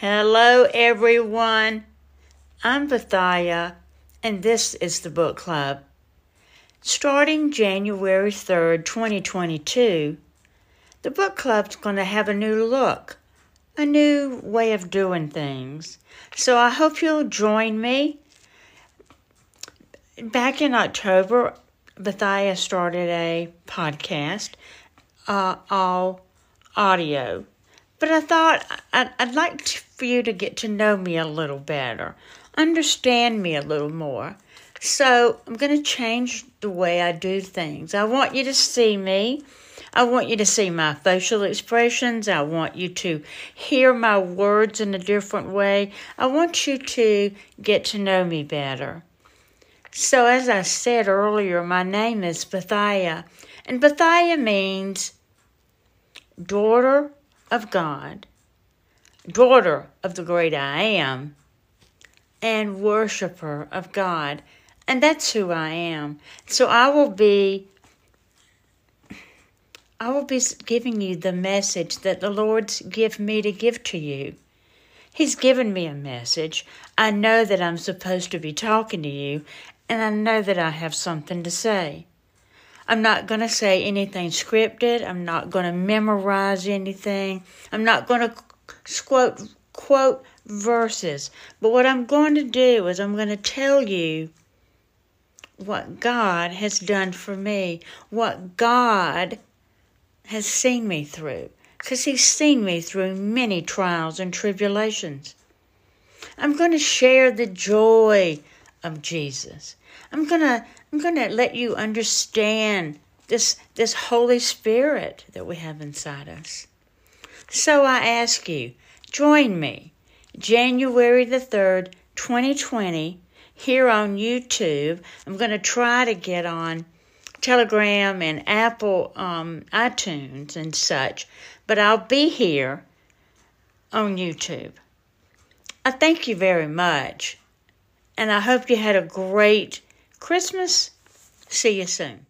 Hello, everyone. I'm Bithiah, and this is the book club. Starting January 3rd, 2022, the book club's going to have a new look, a new way of doing things. So I hope you'll join me. Back in October, Bithiah started a podcast, uh, all audio. But I thought I'd, I'd like to, for you to get to know me a little better, understand me a little more. So I'm going to change the way I do things. I want you to see me. I want you to see my facial expressions. I want you to hear my words in a different way. I want you to get to know me better. So, as I said earlier, my name is Bithiah, and Bithiah means daughter of God, daughter of the great I am, and worshiper of God. And that's who I am. So I will be I will be giving you the message that the Lord's give me to give to you. He's given me a message. I know that I'm supposed to be talking to you, and I know that I have something to say. I'm not going to say anything scripted. I'm not going to memorize anything. I'm not going to quote quote verses. But what I'm going to do is I'm going to tell you what God has done for me, what God has seen me through, because He's seen me through many trials and tribulations. I'm going to share the joy of Jesus. I'm going to I'm going to let you understand this this Holy Spirit that we have inside us. So I ask you, join me January the 3rd, 2020 here on YouTube. I'm going to try to get on Telegram and Apple um, iTunes and such, but I'll be here on YouTube. I thank you very much, and I hope you had a great Christmas. See you soon.